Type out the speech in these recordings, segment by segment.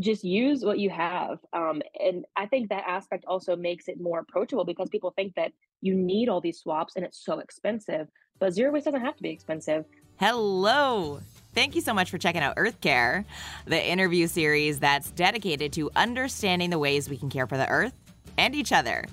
just use what you have. Um, and I think that aspect also makes it more approachable because people think that you need all these swaps and it's so expensive. But zero waste doesn't have to be expensive. Hello. Thank you so much for checking out Earth Care, the interview series that's dedicated to understanding the ways we can care for the earth and each other.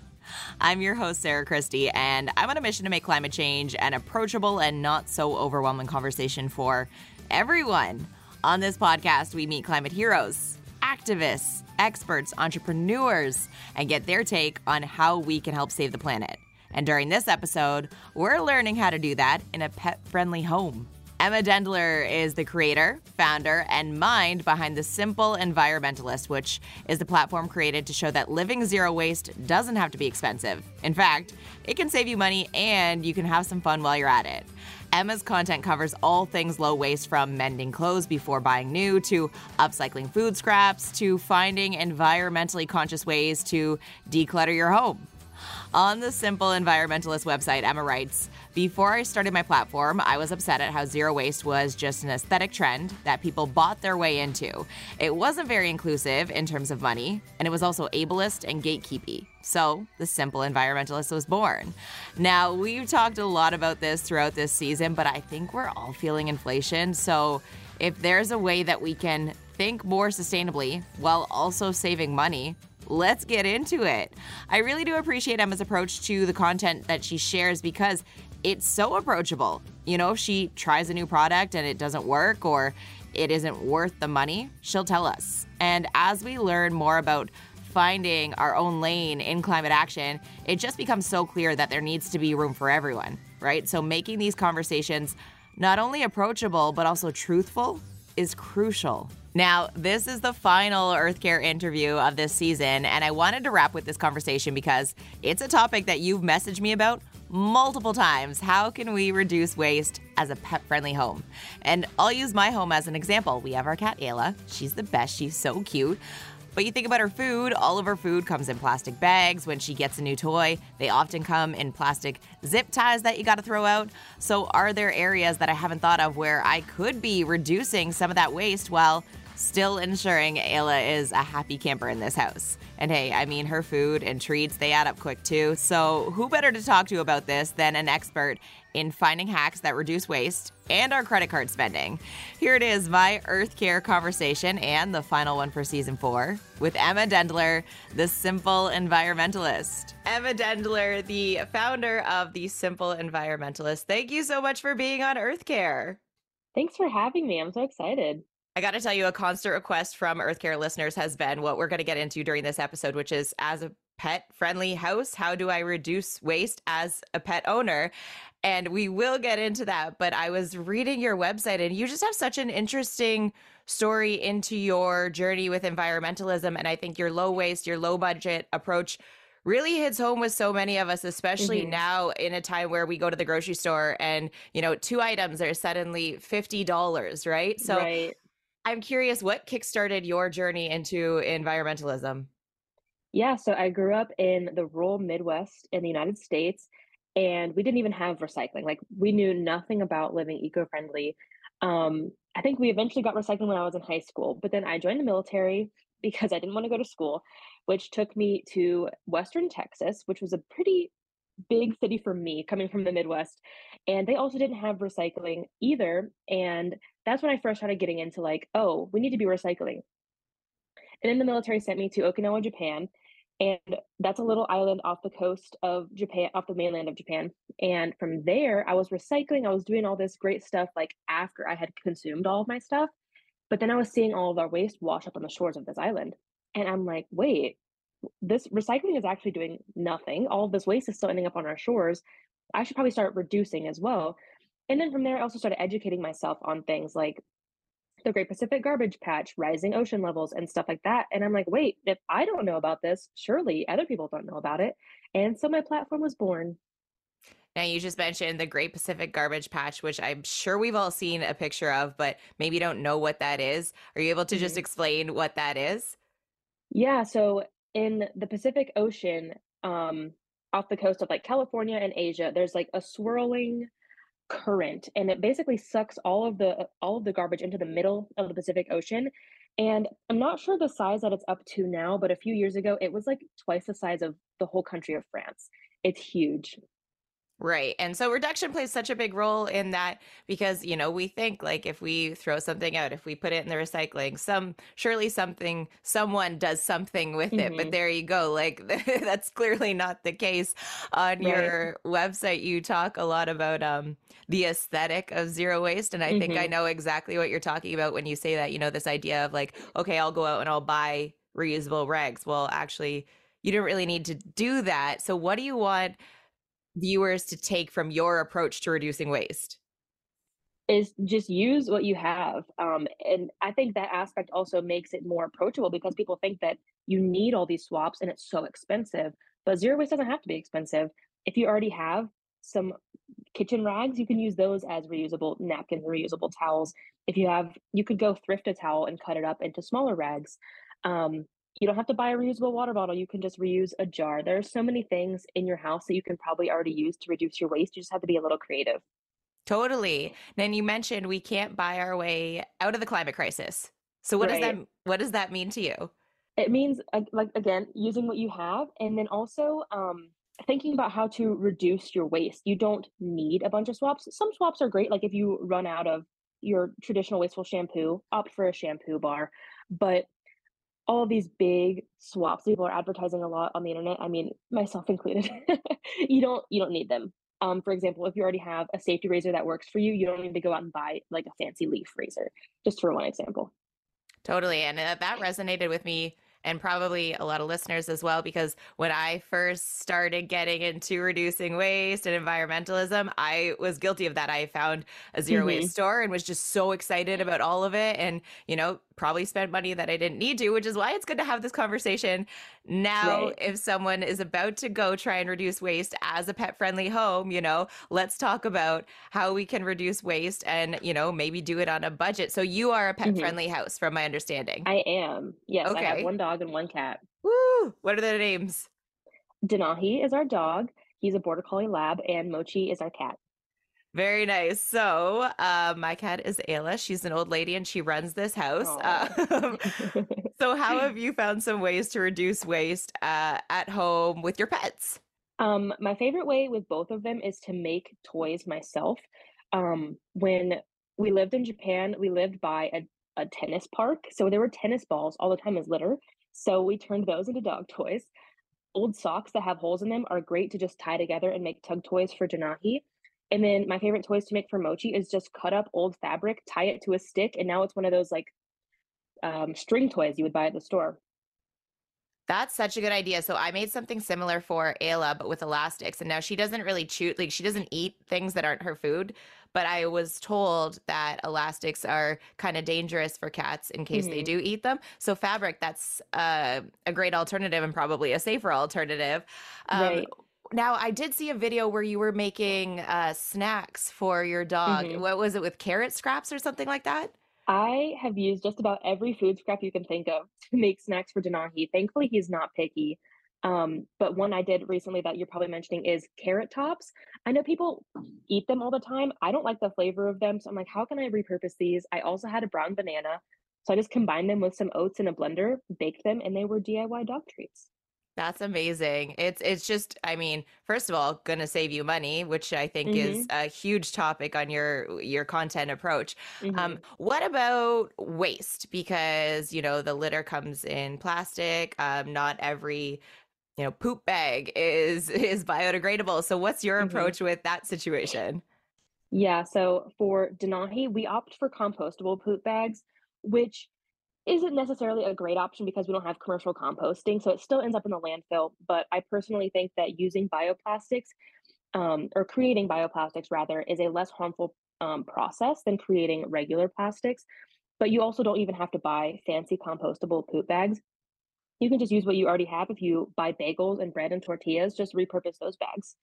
I'm your host, Sarah Christie, and I'm on a mission to make climate change an approachable and not so overwhelming conversation for everyone. On this podcast, we meet climate heroes, activists, experts, entrepreneurs, and get their take on how we can help save the planet. And during this episode, we're learning how to do that in a pet friendly home. Emma Dendler is the creator, founder, and mind behind The Simple Environmentalist, which is the platform created to show that living zero waste doesn't have to be expensive. In fact, it can save you money and you can have some fun while you're at it. Emma's content covers all things low waste from mending clothes before buying new to upcycling food scraps to finding environmentally conscious ways to declutter your home. On the Simple Environmentalist website, Emma writes Before I started my platform, I was upset at how zero waste was just an aesthetic trend that people bought their way into. It wasn't very inclusive in terms of money, and it was also ableist and gatekeepy. So, the Simple Environmentalist was born. Now, we've talked a lot about this throughout this season, but I think we're all feeling inflation. So, if there's a way that we can think more sustainably while also saving money, let's get into it. I really do appreciate Emma's approach to the content that she shares because it's so approachable. You know, if she tries a new product and it doesn't work or it isn't worth the money, she'll tell us. And as we learn more about finding our own lane in climate action, it just becomes so clear that there needs to be room for everyone, right? So making these conversations not only approachable, but also truthful is crucial. Now, this is the final Earth Care interview of this season, and I wanted to wrap with this conversation because it's a topic that you've messaged me about multiple times. How can we reduce waste as a pet friendly home? And I'll use my home as an example. We have our cat Ayla. She's the best, she's so cute. But you think about her food, all of her food comes in plastic bags. When she gets a new toy, they often come in plastic zip ties that you got to throw out. So, are there areas that I haven't thought of where I could be reducing some of that waste while still ensuring Ayla is a happy camper in this house. And hey, I mean, her food and treats, they add up quick too. So, who better to talk to about this than an expert in finding hacks that reduce waste and our credit card spending? Here it is, my Earth Care conversation and the final one for season four with Emma Dendler, the Simple Environmentalist. Emma Dendler, the founder of the Simple Environmentalist. Thank you so much for being on Earth Care. Thanks for having me. I'm so excited. I got to tell you, a constant request from Earth Care listeners has been what we're going to get into during this episode, which is as a pet friendly house, how do I reduce waste as a pet owner? And we will get into that. But I was reading your website and you just have such an interesting story into your journey with environmentalism. And I think your low waste, your low budget approach really hits home with so many of us especially mm-hmm. now in a time where we go to the grocery store and you know two items are suddenly $50 right so right. I'm curious what kickstarted your journey into environmentalism? Yeah, so I grew up in the rural Midwest in the United States, and we didn't even have recycling. Like, we knew nothing about living eco friendly. Um, I think we eventually got recycling when I was in high school, but then I joined the military because I didn't want to go to school, which took me to Western Texas, which was a pretty big city for me coming from the Midwest. And they also didn't have recycling either. And that's when I first started getting into like, oh, we need to be recycling. And then the military sent me to Okinawa, Japan. And that's a little island off the coast of Japan, off the mainland of Japan. And from there, I was recycling. I was doing all this great stuff like after I had consumed all of my stuff. But then I was seeing all of our waste wash up on the shores of this island. And I'm like, wait, this recycling is actually doing nothing. All of this waste is still ending up on our shores. I should probably start reducing as well. And then from there, I also started educating myself on things like the Great Pacific Garbage Patch, rising ocean levels, and stuff like that. And I'm like, wait, if I don't know about this, surely other people don't know about it. And so my platform was born. Now, you just mentioned the Great Pacific Garbage Patch, which I'm sure we've all seen a picture of, but maybe don't know what that is. Are you able to mm-hmm. just explain what that is? Yeah. So in the Pacific Ocean, um, off the coast of like California and Asia, there's like a swirling current and it basically sucks all of the all of the garbage into the middle of the Pacific Ocean And I'm not sure the size that it's up to now, but a few years ago, it was like twice the size of the whole country of France. It's huge. Right. And so reduction plays such a big role in that because, you know, we think like if we throw something out, if we put it in the recycling, some surely something, someone does something with it. But hmm there you go. Like that's clearly not the case. On Right. your website, you talk a lot about um, the aesthetic of zero waste. And I think I hmm know exactly what you're talking about when you say that, you know, this idea of like, okay, I'll go out and I'll buy reusable rags. Well, actually, you don't really need to do that. So, what do you want? Viewers to take from your approach to reducing waste? Is just use what you have. Um, and I think that aspect also makes it more approachable because people think that you need all these swaps and it's so expensive. But zero waste doesn't have to be expensive. If you already have some kitchen rags, you can use those as reusable napkins, reusable towels. If you have, you could go thrift a towel and cut it up into smaller rags. Um, you don't have to buy a reusable water bottle. You can just reuse a jar. There are so many things in your house that you can probably already use to reduce your waste. You just have to be a little creative. Totally. Then you mentioned we can't buy our way out of the climate crisis. So what does that what does that mean to you? It means, like, again, using what you have, and then also, um, thinking about how to reduce your waste. You don't need a bunch of swaps. Some swaps are great, like, if you run out of your traditional wasteful shampoo, opt for a shampoo bar, but all these big swaps people are advertising a lot on the internet, I mean, myself included, you don't you don't need them. Um, for example, if you already have a safety razor that works for you, you don't need to go out and buy, like, a fancy leaf razor, just for one example. Totally. And uh, that resonated with me and probably a lot of listeners as well, because when I first started getting into reducing waste and environmentalism, I was guilty of that. I found a zero waste Mhm. store and was just so excited about all of it and, you know, probably spent money that I didn't need to, which is why it's good to have this conversation now. Right. If someone is about to go try and reduce waste as a pet friendly home, you know, let's talk about how we can reduce waste and, you know, maybe do it on a budget. So you are a pet Mhm. friendly house, from my understanding. I am. Yes, I have 1 dog and 1 cat. Woo! What are their names? Denahi is our dog, he's a border collie lab, and Mochi is our cat. Very nice. So, uh, my cat is Ayla. She's an old lady and she runs this house. Um, so, how have you found some ways to reduce waste uh, at home with your pets? Um, my favorite way with both of them is to make toys myself. Um, when we lived in Japan, we lived by a a tennis park, so there were tennis balls all the time as litter, so we turned those into dog toys. Old socks that have holes in them are great to just tie together and make tug toys for Denahi. And then my favorite toys to make for Mochi is just cut up old fabric, tie it to a stick, and now it's one of those, like, um, string toys you would buy at the store. That's such a good idea. So I made something similar for Ayla, but with elastics. And now she doesn't really chew, like she doesn't eat things that aren't her food. But I was told that elastics are kind of dangerous for cats in case they Mhm. do eat them. So fabric, that's uh, a great alternative and probably a safer alternative. Um, Right. Now I did see a video where you were making uh, snacks for your dog. Mhm. What was it with carrot scraps or something like that? I have used just about every food scrap you can think of to make snacks for Denahi. Thankfully, he's not picky. Um, but one I did recently that you're probably mentioning is carrot tops. I know people eat them all the time. I don't like the flavor of them, so I'm like, how can I repurpose these? I also had a brown banana, so I just combined them with some oats in a blender, baked them, and they were DIY dog treats. That's amazing. It's it's just, I mean, first of all, gonna save you money, which I think is Mhm, a huge topic on your your content approach. Um, mhm. what about waste? Because, you know, the litter comes in plastic. Um, not every, you know, poop bag is is biodegradable. So what's your Mhm. approach with that situation? Yeah, so for Denahi, we opt for compostable poop bags, which isn't necessarily a great option because we don't have commercial composting, so it still ends up in the landfill. But I personally think that using bioplastics, um, or creating bioplastics rather, is a less harmful um, process than creating regular plastics. But you also don't even have to buy fancy compostable poop bags. You can just use what you already have. If you buy bagels and bread and tortillas, just repurpose those bags.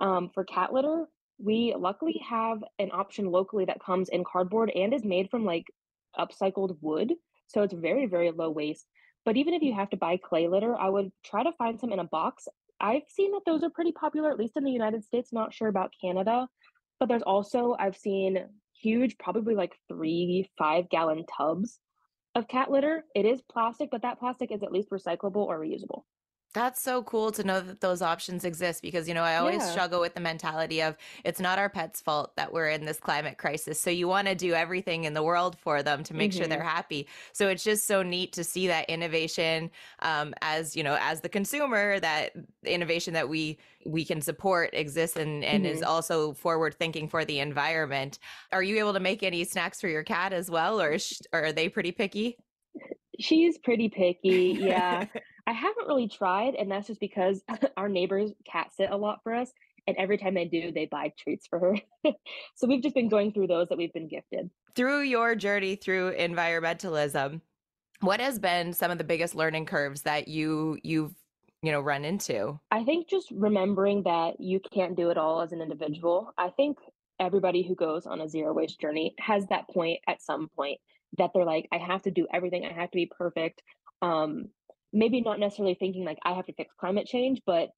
Um, for cat litter, we luckily have an option locally that comes in cardboard and is made from like upcycled wood. So it's very, very low waste. But even if you have to buy clay litter, I would try to find some in a box. I've seen that those are pretty popular, at least in the United States. Not sure about Canada. But there's also, I've seen huge, probably like three, five gallon tubs of cat litter, it is plastic, but that plastic is at least recyclable or reusable. That's so cool to know that those options exist because, you know, I always Yeah. struggle with the mentality of it's not our pet's fault that we're in this climate crisis. So you want to do everything in the world for them to make sure they're Mhm. happy. So it's just so neat to see that innovation um, as, you know, as the consumer, that innovation that we we can support exists and, and is Mhm. also forward thinking for the environment. Are you able to make any snacks for your cat as well, or, sh- or are they pretty picky? She's pretty picky, yeah. I haven't really tried, and that's just because our neighbors cat sit a lot for us, and every time they do, they buy treats for her. So we've just been going through those that we've been gifted. through your journey through environmentalism what has been some of the biggest learning curves that you you've you know run into I think just remembering that you can't do it all as an individual. I think everybody who goes on a zero waste journey has that point at some point that they're like, I have to do everything, I have to be perfect. Um, maybe not necessarily thinking like I have to fix climate change, but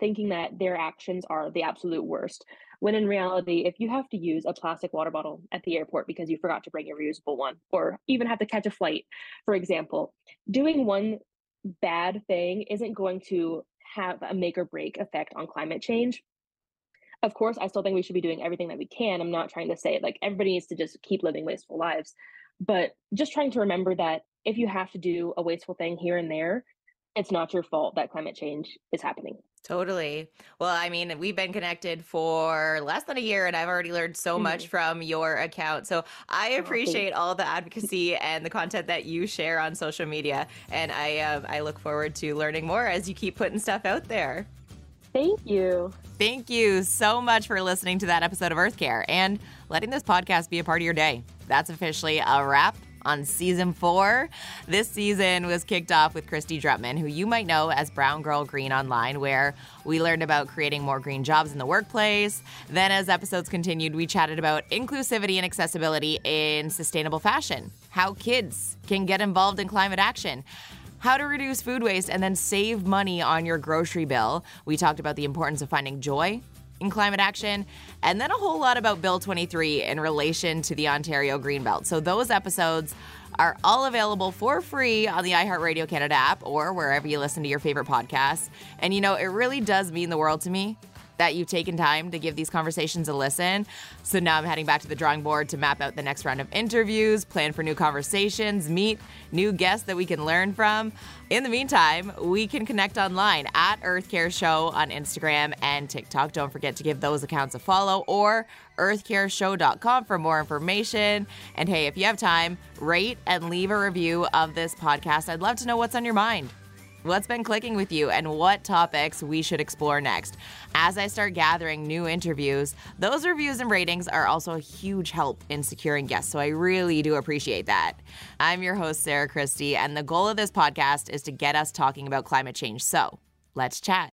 thinking that their actions are the absolute worst. When in reality, if you have to use a plastic water bottle at the airport because you forgot to bring your reusable one, or even have to catch a flight, for example, doing one bad thing isn't going to have a make or break effect on climate change. Of course, I still think we should be doing everything that we can. I'm not trying to say like everybody needs to just keep living wasteful lives, but just trying to remember that if you have to do a wasteful thing here and there, it's not your fault that climate change is happening. totally well i mean we've been connected for less than a year and i've already learned so much from your account so i Oh, appreciate all the advocacy and the content that you share on social media and i um, i look forward to learning more as you keep putting stuff out there Thank you. Thank you so much for listening to that episode of Earth Care and letting this podcast be a part of your day. That's officially a wrap on season four. This season was kicked off with Kristy Drutman, who you might know as Brown Girl Green Online, where we learned about creating more green jobs in the workplace. Then, as episodes continued, we chatted about inclusivity and accessibility in sustainable fashion, how kids can get involved in climate action how to reduce food waste and then save money on your grocery bill. We talked about the importance of finding joy in climate action, and then a whole lot about Bill 23 in relation to the Ontario Greenbelt. So those episodes are all available for free on the iHeartRadio Canada app or wherever you listen to your favorite podcasts. And you know, it really does mean the world to me that you've taken time to give these conversations a listen. So now I'm heading back to the drawing board to map out the next round of interviews, plan for new conversations, meet new guests that we can learn from. In the meantime, we can connect online at Earth Care Show on Instagram and TikTok. Don't forget to give those accounts a follow or earthcareshow.com for more information. And hey, if you have time, rate and leave a review of this podcast. I'd love to know what's on your mind what's been clicking with you and what topics we should explore next. As I start gathering new interviews, those reviews and ratings are also a huge help in securing guests, so I really do appreciate that. I'm your host, Sarah Christie, and the goal of this podcast is to get us talking about climate change. So let's chat.